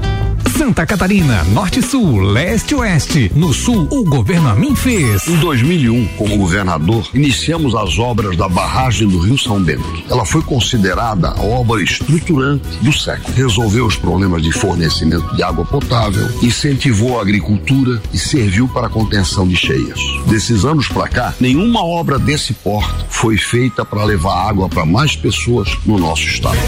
Santa Catarina, Norte Sul, Leste Oeste. No Sul, o governo Amin fez. Em 2001, como governador, iniciamos as obras da barragem do Rio São Bento. Ela foi considerada a obra estruturante do século. Resolveu os problemas de fornecimento de água potável, incentivou a agricultura e serviu para a contenção de cheias. Desses anos para cá, nenhuma obra desse porte foi feita para levar água para mais pessoas no nosso estado.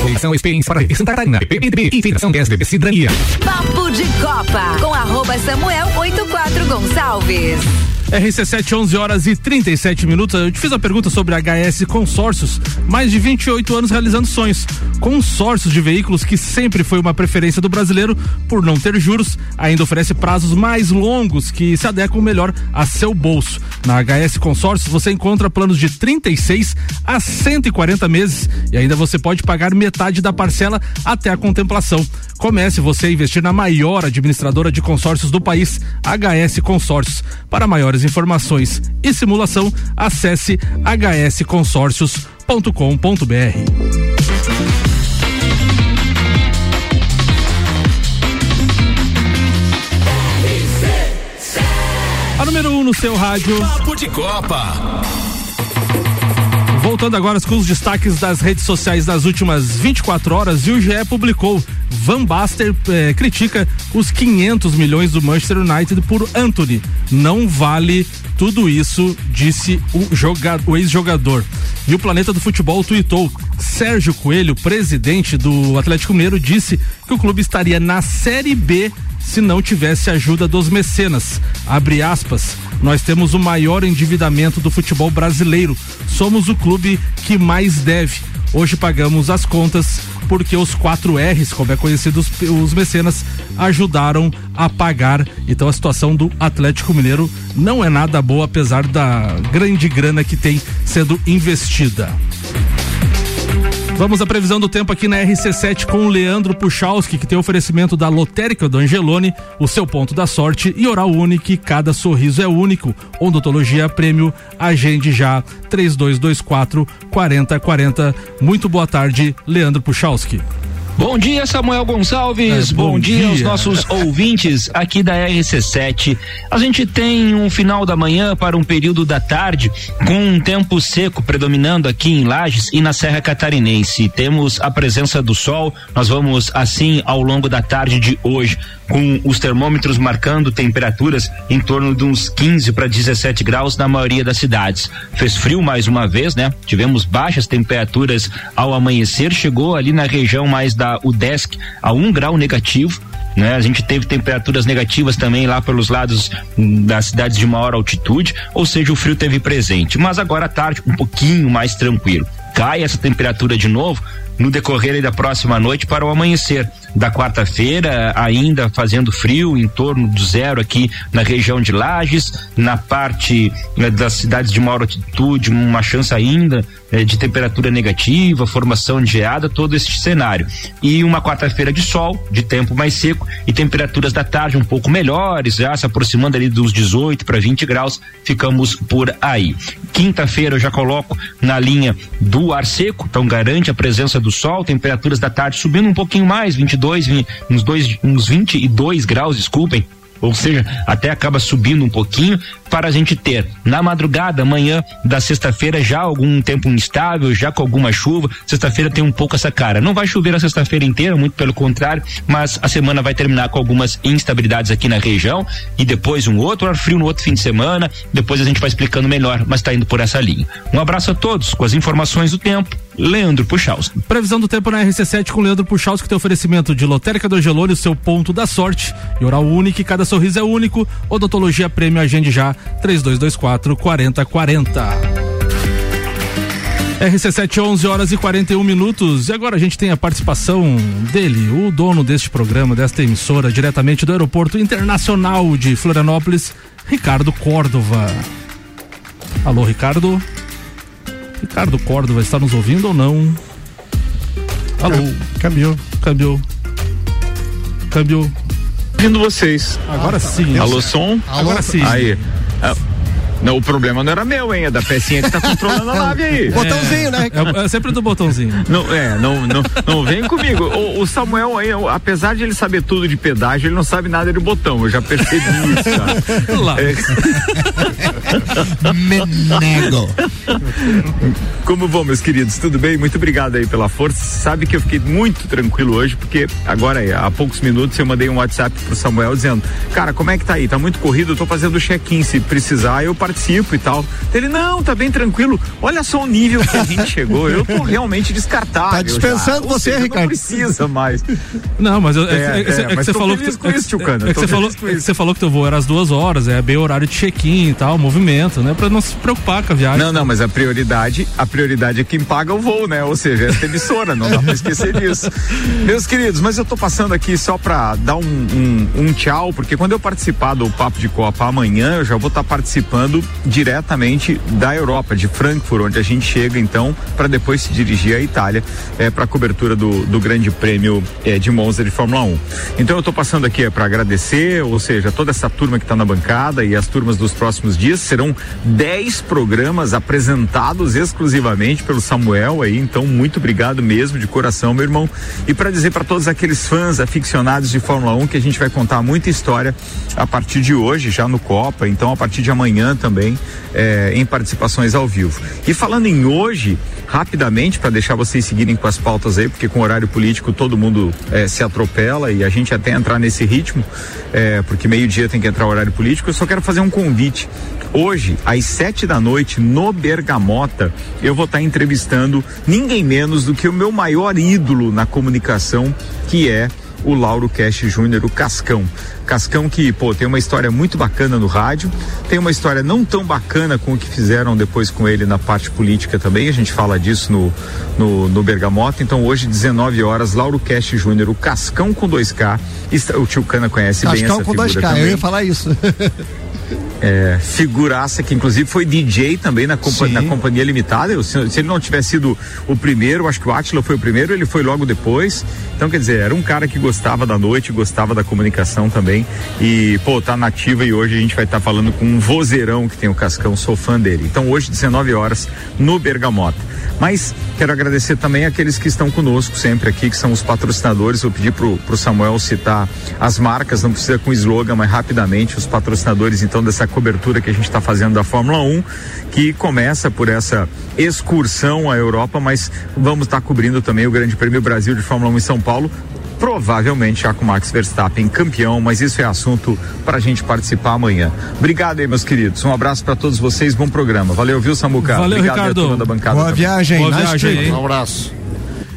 Comissão Experiência para Santa Catarina, PPDB e Federação PSDB Cidadania. Papo de Copa com arroba Samuel 84 Gonçalves. RC7, 11 horas e 37 minutos. Eu te fiz a pergunta sobre HS Consórcios. Mais de 28 anos realizando sonhos. Consórcios de veículos que sempre foi uma preferência do brasileiro por não ter juros, ainda oferece prazos mais longos que se adequam melhor a seu bolso. Na HS Consórcios você encontra planos de 36 a 140 meses e ainda você pode pagar metade da parcela até a contemplação. Comece você a investir na maior administradora de consórcios do país, HS Consórcios. Para maiores informações e simulação, acesse hsconsórcios.com.br. A número 1 um no seu rádio. Papo de Copa. Voltando agora com os destaques das redes sociais das últimas 24 horas, e o GE publicou: Van Basten eh, critica os 500 milhões do Manchester United por Anthony. Não vale tudo isso, disse o, o ex-jogador. E o Planeta do Futebol tweetou: Sérgio Coelho, presidente do Atlético Mineiro, disse que o clube estaria na Série B se não tivesse ajuda dos mecenas. Abre aspas. Nós temos o maior endividamento do futebol brasileiro. Somos o clube que mais deve. Hoje pagamos as contas porque os quatro R's, como é conhecido os, os mecenas, ajudaram a pagar. Então a situação do Atlético Mineiro não é nada boa, apesar da grande grana que tem sendo investida. Vamos à previsão do tempo aqui na RC7 com o Leandro Puchalski, que tem oferecimento da Lotérica do Angelone, o seu ponto da sorte e Oral Unique, cada sorriso é único. Odontologia Prêmio, agende já 3224 4040. Muito boa tarde, Leandro Puchalski. Bom dia, Samuel Gonçalves. É, bom, bom dia, aos dia. nossos [LAUGHS] ouvintes aqui da RC7. A gente tem um final da manhã para um período da tarde com um tempo seco predominando aqui em Lages e na Serra Catarinense. Temos a presença do sol. Nós vamos assim ao longo da tarde de hoje com os termômetros marcando temperaturas em torno de uns 15 para 17 graus na maioria das cidades. Fez frio mais uma vez, né? Tivemos baixas temperaturas ao amanhecer, chegou ali na região mais da UDESC a um grau negativo. Né? A gente teve temperaturas negativas também lá pelos lados hum, das cidades de maior altitude, ou seja, o frio teve presente. Mas agora à tarde, um pouquinho mais tranquilo. Cai essa temperatura de novo no decorrer da próxima noite para o amanhecer da quarta-feira, ainda fazendo frio, em torno do zero aqui na região de Lages, na parte né, das cidades de maior altitude, uma chance ainda eh, de temperatura negativa, formação de geada, todo esse cenário. E uma quarta-feira de sol, de tempo mais seco e temperaturas da tarde um pouco melhores, já se aproximando ali dos 18 para 20 graus, ficamos por aí. Quinta-feira eu já coloco na linha do ar seco, então garante a presença do sol, temperaturas da tarde subindo um pouquinho mais, 22, vi- uns, dois, uns 22 graus, desculpem. Ou seja, até acaba subindo um pouquinho para a gente ter na madrugada, amanhã da sexta-feira, já algum tempo instável, já com alguma chuva. Sexta-feira tem um pouco essa cara. Não vai chover a sexta-feira inteira, muito pelo contrário, mas a semana vai terminar com algumas instabilidades aqui na região e depois um outro ar frio no outro fim de semana. Depois a gente vai explicando melhor, mas está indo por essa linha. Um abraço a todos com as informações do tempo. Leandro Puchalski. Previsão do tempo na RC7 com Leandro Puchalski, que tem oferecimento de Lotérica do Angelone, o seu ponto da sorte. E Oral Unique, cada sorriso é único. Odontologia Prêmio, agende já 3224 4040. RC7 11 horas e 41 minutos. E agora a gente tem a participação dele, o dono deste programa, desta emissora, diretamente do Aeroporto Internacional de Florianópolis, Ricardo Córdova. Alô, Ricardo? Ricardo Córdova está nos ouvindo ou não? Alô? Cambiou. Cambiou. Cambiou. Ouvindo vocês. Agora sim. Alô, som? Agora sim. Aí. Ah, Não, o problema não era meu, hein? É da pecinha que tá controlando a nave aí. [LAUGHS] É, é sempre do botãozinho. Não, é, não, não, não vem comigo. O, o Samuel aí, apesar de ele saber tudo de pedágio, ele não sabe nada de botão. Eu já percebi isso, cara. Lá. É. [LAUGHS] Menego. Como vão, meus queridos? Tudo bem? Muito obrigado aí pela força. Sabe que eu fiquei muito tranquilo hoje, porque agora, há poucos minutos, eu mandei um WhatsApp pro Samuel dizendo: Cara, como é que tá aí? Tá muito corrido, eu tô fazendo check-in. Se precisar, eu participo e tal. Ele, não, tá bem tranquilo. Olha só o nível que a gente [LAUGHS] chegou. Eu tô realmente descartável. Tá dispensando já. Você, seja, Ricardo. Não precisa mais. Não, mas eu, é, É, é, é, é, é que mas você falou que, com é que- isso, Tchucana, é que você falou, é que você falou que teu voo era às duas horas, é bem horário de check-in e tal, movimento, né? Pra não se preocupar com a viagem. Não, não, mas a prioridade, a prioridade é quem paga o voo, né? Ou seja, essa emissora, não dá pra esquecer disso. [LAUGHS] Meus queridos, mas eu tô passando aqui só pra dar um, um, um tchau, porque quando eu participar do Papo de Copa amanhã, eu já vou estar participando diretamente da Europa, de Frankfurt, onde a gente chega então para depois se dirigir à Itália é, para cobertura do, do Grande Prêmio é, de Monza de Fórmula 1. Então eu tô passando aqui é, para agradecer, ou seja, toda essa turma que tá na bancada e as turmas dos próximos dias serão 10 programas apresentados exclusivamente pelo Samuel aí, então muito obrigado mesmo de coração, meu irmão. E para dizer para todos aqueles fãs aficionados de Fórmula 1 que a gente vai contar muita história a partir de hoje, já no Copa, então a partir de amanhã também, é, em participações ao vivo. E falando em hoje, rapidamente, para deixar vocês seguirem com as pautas aí, porque com horário político todo mundo é, se atropela e a gente até entrar nesse ritmo, é, porque meio-dia tem que entrar horário político, eu só quero fazer um convite. Hoje, às sete da noite, no Bergamota, eu vou estar entrevistando ninguém menos do que o meu maior ídolo na comunicação, que é o Lauro Cash Júnior, o Cascão. Cascão que, pô, tem uma história muito bacana no rádio, tem uma história não tão bacana com o que fizeram depois com ele na parte política também, a gente fala disso no, no, no Bergamota. Então hoje, 19 horas, Lauro Cash Júnior, o Cascão com 2K. Está- O tio Cana conhece bem Cascão essa com figura 2K, também. eu ia falar isso. [LAUGHS] É, figuraça que inclusive foi DJ também na, compa- Sim. na Companhia Limitada. Eu- se, se ele não tivesse sido o primeiro, acho que o Atila foi o primeiro, ele foi logo depois. Então, quer dizer, era um cara que gostava da noite, gostava da comunicação também. E, pô, tá nativa e hoje a gente vai estar falando com um vozeirão que tem o Cascão, sou fã dele. Então, hoje, 19 horas, no Bergamota. Mas quero agradecer também aqueles que estão conosco sempre aqui, que são os patrocinadores. Vou pedir pro, pro Samuel citar as marcas, não precisa com slogan, mas rapidamente, os patrocinadores então dessa cobertura que a gente está fazendo da Fórmula 1, que começa por essa excursão à Europa, mas vamos estar cobrindo também o Grande Prêmio Brasil de Fórmula 1 em São Paulo. Provavelmente já com Max Verstappen campeão, mas isso é assunto para a gente participar amanhã. Obrigado aí, meus queridos. Um abraço para todos vocês, bom programa. Valeu, viu, Samuca? Valeu, Obrigado aí a Ricardo. turma da bancada. Boa também. viagem, Boa nice viagem? Um abraço.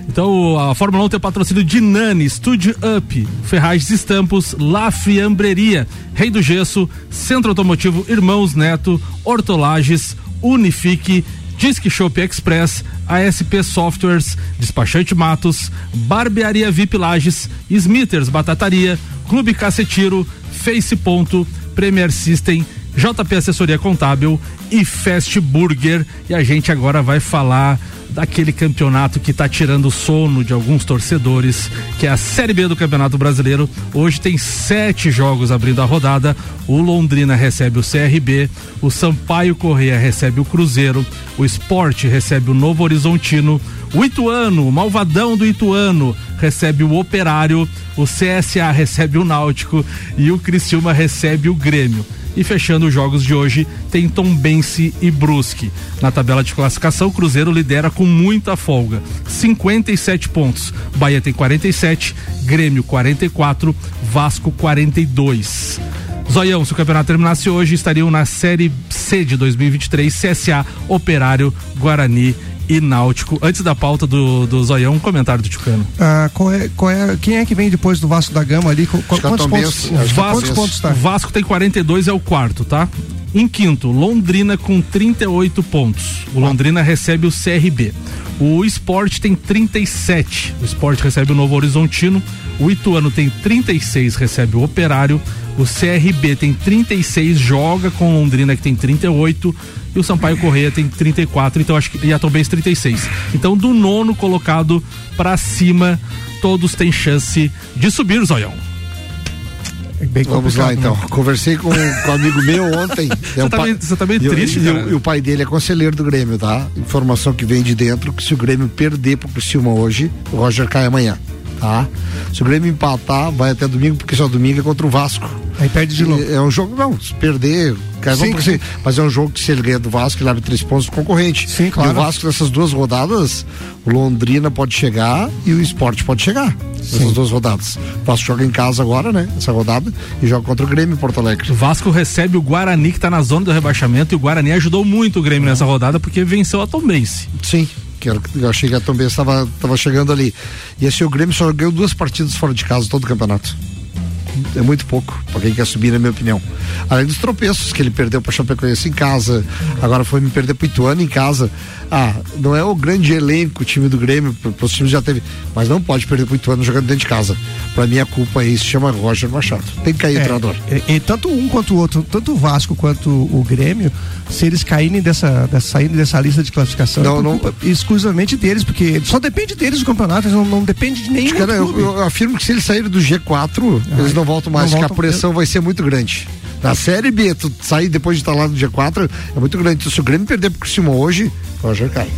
Então a Fórmula 1 tem patrocínio de Nani, Studio Up, Ferragens Estampos, La Friambreria, Rei do Gesso, Centro Automotivo Irmãos Neto, Hortolages, Unifique, Disque Shop Express, ASP Softwares, Despachante Matos, Barbearia VIP Lages, Smithers Batataria, Clube Cacetiro, Face Ponto, Premier System, JP Assessoria Contábil e Fast Burger. E a gente agora vai falar daquele campeonato que está tirando o sono de alguns torcedores, que é a Série B do Campeonato Brasileiro. Hoje tem sete jogos abrindo a rodada. O Londrina recebe o CRB, o Sampaio Correia recebe o Cruzeiro, o Esporte recebe o Novo Horizontino, o Ituano, o Malvadão do Ituano, recebe o Operário, o CSA recebe o Náutico e o Criciúma recebe o Grêmio. E fechando os jogos de hoje, tem Tombense e Brusque. Na tabela de classificação, o Cruzeiro lidera com muita folga, 57 pontos. Bahia tem 47, Grêmio 44, Vasco 42. Zoião, se o campeonato terminasse hoje, estariam na Série C de 2023, CSA, Operário, Guarani e Náutico. Antes da pauta do, do Zoião, um comentário do Tucano. Ah, qual é, qual é, quem é que vem depois do Vasco da Gama ali? Qu- Acho que é quantos pontos? É Quantos Tombense. pontos tá? O Vasco tem 42, é o quarto, tá? Em quinto, Londrina com 38 pontos. O Londrina recebe o CRB. O Sport tem 37. O Sport recebe o Novo Horizontino. O Ituano tem 36, recebe o Operário. O CRB tem 36, joga com o Londrina que tem 38. E o Sampaio Correia tem 34, então acho que. E a Tombense 36. Então, do nono colocado pra cima, todos têm chance de subir, Zoião. Vamos lá então. Conversei com, com um amigo meu ontem. [LAUGHS] Você tá meio- você tá meio e, triste, e, cara. o- e o pai dele é conselheiro do Grêmio, tá? Informação que vem de dentro que se o Grêmio perder pro Criciúma hoje, o Roger cai amanhã, tá? Se o Grêmio empatar, vai até domingo, porque só domingo é contra o Vasco. Aí perde de novo. É um jogo, não, se perder, cai Sim, porque- mas é um jogo que se ele ganha do Vasco, ele abre três pontos do concorrente. Sim, claro. E o Vasco nessas duas rodadas, o Londrina pode chegar e o Esporte pode chegar. Nessas duas rodadas. O Vasco joga em casa agora, né? Essa rodada, e joga contra o Grêmio em Porto Alegre. O Vasco recebe o Guarani, que tá na zona do rebaixamento, e o Guarani ajudou muito o Grêmio nessa rodada, porque venceu a Tombense. Sim, que era, eu achei que a Benz estava tava chegando ali. E esse o Grêmio só ganhou duas partidas fora de casa todo o campeonato. É muito pouco pra quem quer subir, na minha opinião. Além dos tropeços que ele perdeu pra Chapecoense em casa, agora foi me perder pro Ituano em casa. Ah, não é o grande elenco o time do Grêmio, pros times já teve, mas não pode perder pro Ituano jogando dentro de casa. Pra mim a culpa aí se chama Roger Machado. Tem que cair o É, treinador. E, e tanto um quanto o outro, tanto o Vasco quanto o Grêmio, se eles caírem dessa, dessa saírem dessa lista de classificação, Não, é não- culpa exclusivamente deles, porque só depende deles do campeonato, não, não depende de nenhum Cara, eu, clube. eu afirmo que se eles saírem do G4, eles não voltam mais, não porque a pressão vai ser muito grande. Na Série B, tu sair depois de estar lá no G4 é muito grande. Então, se o Grêmio perder pro Criciúma hoje, o Roger cai.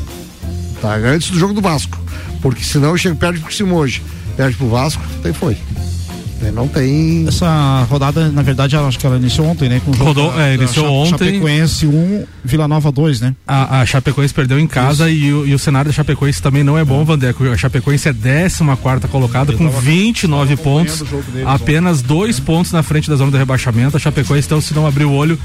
Tá? Antes do jogo do Vasco. Porque senão eu chego perde pro Criciúma hoje. Perde pro Vasco, daí foi. Daí não tem. Essa rodada, na verdade, eu acho que ela iniciou ontem, né? Com o jogo Rodou, da- é, da iniciou Cha- ontem. Chapecoense 1, Vila Nova 2, né? A, a Chapecoense perdeu em casa e o, e o cenário da Chapecoense também não é bom, Vandeco. A Chapecoense é 14 colocada com 29 pontos, deles apenas dois pontos na frente da zona do rebaixamento. A Chapecoense, então, se não abrir o olho,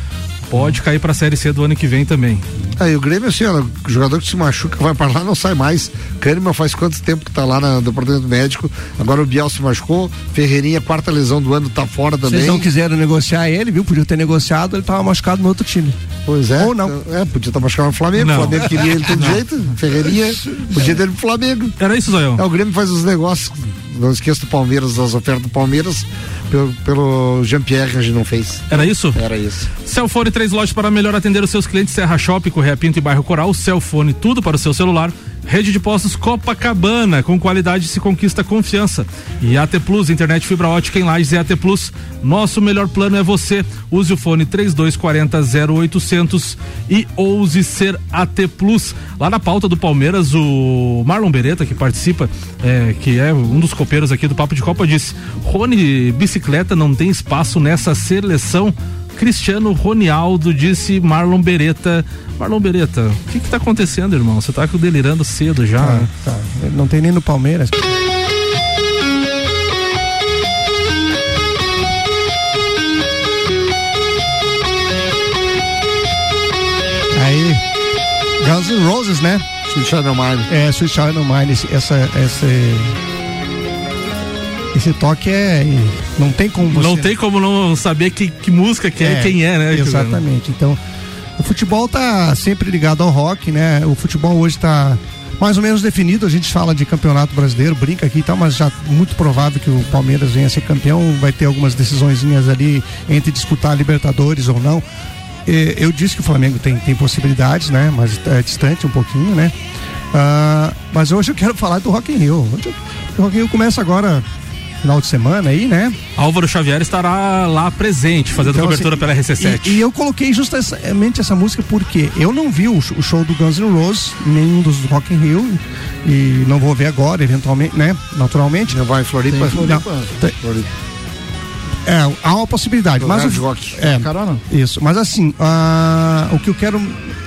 pode cair pra Série C do ano que vem também. Aí o Grêmio, assim, ó, o jogador que se machuca vai pra lá não sai mais. Kahneman faz quanto tempo que tá lá no departamento médico? Agora o Biel se machucou, Ferreirinha, quarta lesão do ano, tá fora também. Vocês não quiseram negociar ele, viu? Podia ter negociado, ele tava machucado no outro time. Pois é. Ou não. É, podia estar machucado no Flamengo. Não. O Flamengo queria ele de todo jeito. Ferreirinha, podia ter ele pro Flamengo. Era isso, Zoião? É, o Grêmio faz os negócios. Não esqueça do Palmeiras, das ofertas do Palmeiras, pelo, pelo Jean-Pierre que a gente não fez. Era isso? Era isso. Celfone, três lojas para melhor atender os seus clientes, Serra Shopping, Correia Pinto e Bairro Coral, Celfone, tudo para o seu celular. Rede de postos Copacabana, com qualidade se conquista confiança. E AT Plus, internet fibra ótica em Lages e AT Plus. Nosso melhor plano é você. Use o fone 3240 0800 e ouse ser AT Plus. Lá na pauta do Palmeiras, o Marlon Beretta, que participa, é, que é um dos copeiros aqui do Papo de Copa, disse: Rony, bicicleta não tem espaço nessa seleção. Cristiano Ronialdo disse Marlon Beretta. Marlon Beretta, o que que tá acontecendo, irmão? Você tá delirando cedo já. Ah, né? tá. Não tem nem no Palmeiras. Aí, Guns N' Roses, né? Sweet Child O' Mine. É, Sweet Child O' Mine, esse, essa, esse, toque é, não tem como você... Não tem como não saber que, que música que é, quem é, né? Exatamente. Então, o futebol tá sempre ligado ao rock, né? O futebol hoje tá mais ou menos definido. A gente fala de campeonato brasileiro, brinca aqui e tal, mas já muito provável que o Palmeiras venha a ser campeão. Vai ter algumas decisõezinhas ali entre disputar a Libertadores ou não. Eu disse que o Flamengo tem, tem possibilidades, né? Mas é distante um pouquinho, né? Ah, mas hoje eu quero falar do Rock in Rio. Hoje, o Rock in Rio começa agora final de semana aí, né? Álvaro Xavier estará lá presente, fazendo Então, cobertura assim, pela RC7. E, e eu coloquei justamente essa música porque eu não vi o, o show do Guns N' Roses, nenhum dos Rock in Rio, e não vou ver agora, eventualmente, né? Naturalmente. Não vai em Floripa? Tem- Floripa. não, tem- é, há uma possibilidade. Mas de o- rock. é, Carona. isso. Mas assim, ah, o que eu quero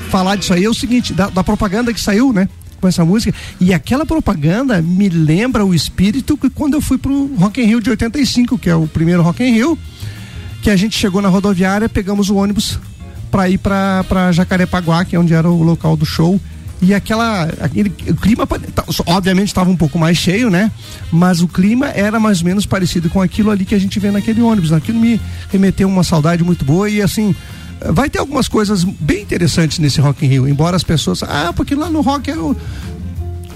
falar disso aí é o seguinte, da, da propaganda que saiu, né? Com essa música. E aquela propaganda me lembra o espírito que quando eu fui pro Rock in Rio de 85, que é o primeiro Rock in Rio, que a gente chegou na rodoviária, pegamos o ônibus para ir para Jacarepaguá, que é onde era o local do show. E aquela. Aquele, o clima, tá- obviamente, estava um pouco mais cheio, né? Mas o clima era mais ou menos parecido com aquilo ali que a gente vê naquele ônibus. Aquilo me remeteu uma saudade muito boa e assim. Vai ter algumas coisas bem interessantes nesse Rock in Rio, embora as pessoas. Ah, porque lá no rock era o,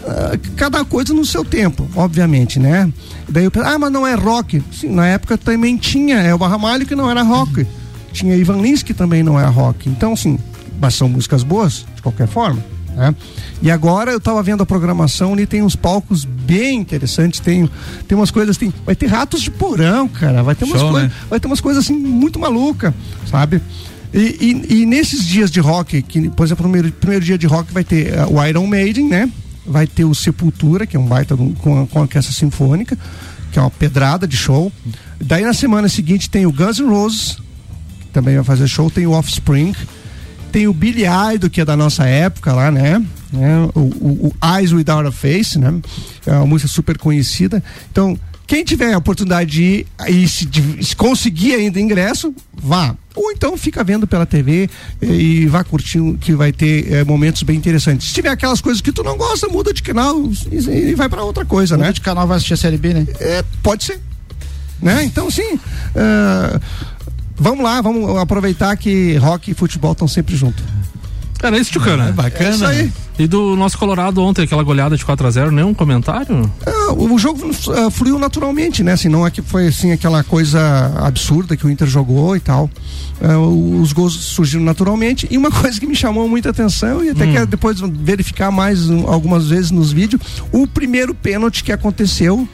ah, cada coisa no seu tempo, obviamente, né? Daí eu ah, mas não é rock. Sim, na época também tinha, é o Barramalho que não era rock. Tinha Ivan Lins que também não era rock. Então, assim, mas são músicas boas, de qualquer forma. Né? E agora eu tava vendo a programação e tem uns palcos bem interessantes, tem, tem umas coisas, tem, vai ter ratos de porão, cara, vai ter umas Show, coisas, né? vai ter umas coisas assim muito maluca, sabe? E, e- e nesses dias de rock, que, por exemplo, no primeiro, primeiro dia de rock vai ter eh, o Iron Maiden, né? Vai ter o Sepultura, que é um baita com, com orquestra sinfônica, que é uma pedrada de show. Daí na semana seguinte tem o Guns N' Roses, que também vai fazer show, tem o Offspring, tem o Billy Idol, que é da nossa época lá, né? né? O, o- o Eyes Without a Face, né? É uma música super conhecida. Então, quem tiver a oportunidade de ir e se, de- se conseguir ainda ingresso, vá. Ou então fica vendo pela TV e vá curtindo, que vai ter eh, momentos bem interessantes. Se tiver aquelas coisas que tu não gosta, muda de canal e, e vai para outra coisa, Muda né? de canal vai assistir a Série B, né? É, pode ser. Né? Então, sim. ah, vamos lá, vamos aproveitar que rock e futebol estão sempre juntos. Era isso, Tchucana. É bacana. É isso aí. E do nosso Colorado ontem, aquela goleada de 4x0, nenhum comentário? Ah, o jogo ah, fluiu naturalmente, né? Assim, não é que foi assim aquela coisa absurda que o Inter jogou e tal. O- os gols surgiram naturalmente. E uma [LAUGHS] coisa que me chamou muita atenção, e até Hum. quero depois verificar mais um, algumas vezes nos vídeos, o primeiro pênalti que aconteceu,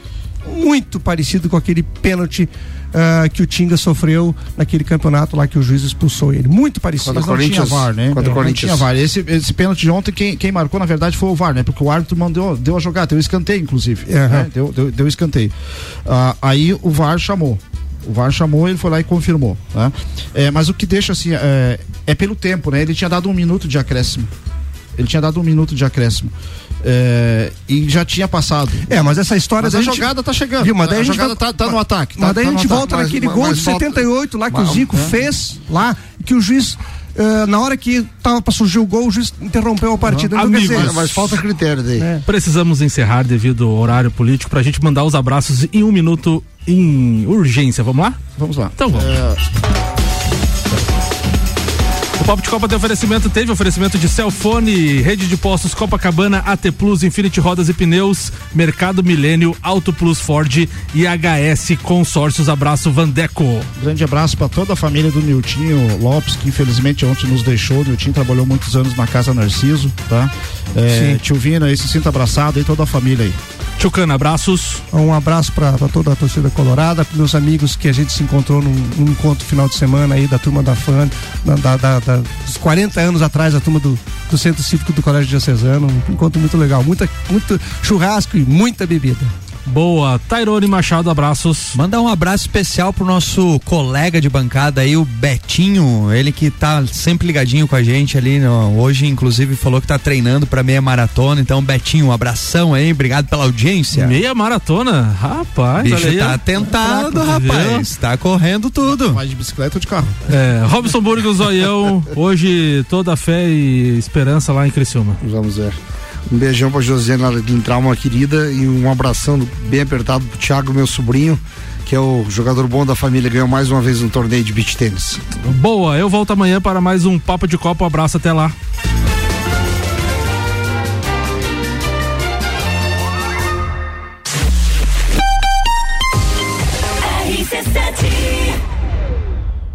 muito parecido com aquele pênalti ah, que o Tinga sofreu naquele campeonato lá que o juiz expulsou ele. Muito parecido. Mas não tinha VAR, né? Contra o não Corinthians. tinha VAR. Esse, esse pênalti de ontem, quem, quem marcou, na verdade, foi o VAR, né? Porque o árbitro mandou, deu a jogada, deu escanteio, inclusive. Aham. né? Deu, deu, deu escanteio. Ah, aí o VAR chamou. O VAR chamou, ele foi lá e confirmou. Né? É, mas o que deixa assim, é, é pelo tempo, né? Ele tinha dado um minuto de acréscimo. Ele tinha dado um minuto de acréscimo. É, e já tinha passado. É, mas essa história Mas da a gente- jogada tá chegando. Viu, mas daí a a jogada vai- tá, tá no ataque. Mas tá- daí tá a gente ataque. volta Mas- naquele mas- gol mas de falta- 78 lá que mas- o Zico é. fez lá, que o juiz eh, na hora que tava pra surgir o gol, o juiz interrompeu a partida. Então, quer Amigos. dizer, Mas falta critério daí. Precisamos encerrar devido ao horário político pra gente mandar os abraços em um minuto em urgência. Vamos lá? Vamos lá. Então vamos. O Papo de Copa tem oferecimento, teve oferecimento de Celfone, Rede de Postos Copacabana, AT Plus, Infinity Rodas e Pneus, Mercado Milênio, Auto Plus Ford e HS Consórcios. Abraço, Vandeco. Grande abraço para toda a família do Niltinho Lopes, que infelizmente ontem nos deixou. O Niltinho trabalhou muitos anos na Casa Narciso, tá? É, Sim. tio Vina aí, se sinta abraçado aí, toda a família aí. Tchucana, abraços. Um abraço para toda a torcida colorada, para meus amigos que a gente se encontrou num, num encontro final de semana aí da turma da FAN, da, da- da- dos 40 anos atrás, a turma do, do Centro Cívico do Colégio Diocesano. Um encontro muito legal. Muita, muito churrasco e muita bebida. Boa. Tairone Machado, abraços. Mandar um abraço especial pro nosso colega de bancada aí, o Betinho, ele que tá sempre ligadinho com a gente ali, no- hoje inclusive falou que tá treinando pra meia maratona, então Betinho, um abração aí, obrigado pela audiência. Meia maratona? Rapaz, Bicho olha aí. tá tentado, Fraco, rapaz, tá correndo tudo. Mais de bicicleta ou de carro? É, Robson Burgos, Zoião, hoje toda a fé e esperança lá em Criciúma. Vamos ver. Um beijão pra Josiane Lintral, uma querida, e um abração bem apertado pro Thiago, meu sobrinho, que é o jogador bom da família, ganhou mais uma vez um torneio de beach tênis. Boa, eu volto amanhã para mais um Papo de Copa. Um abraço, até lá.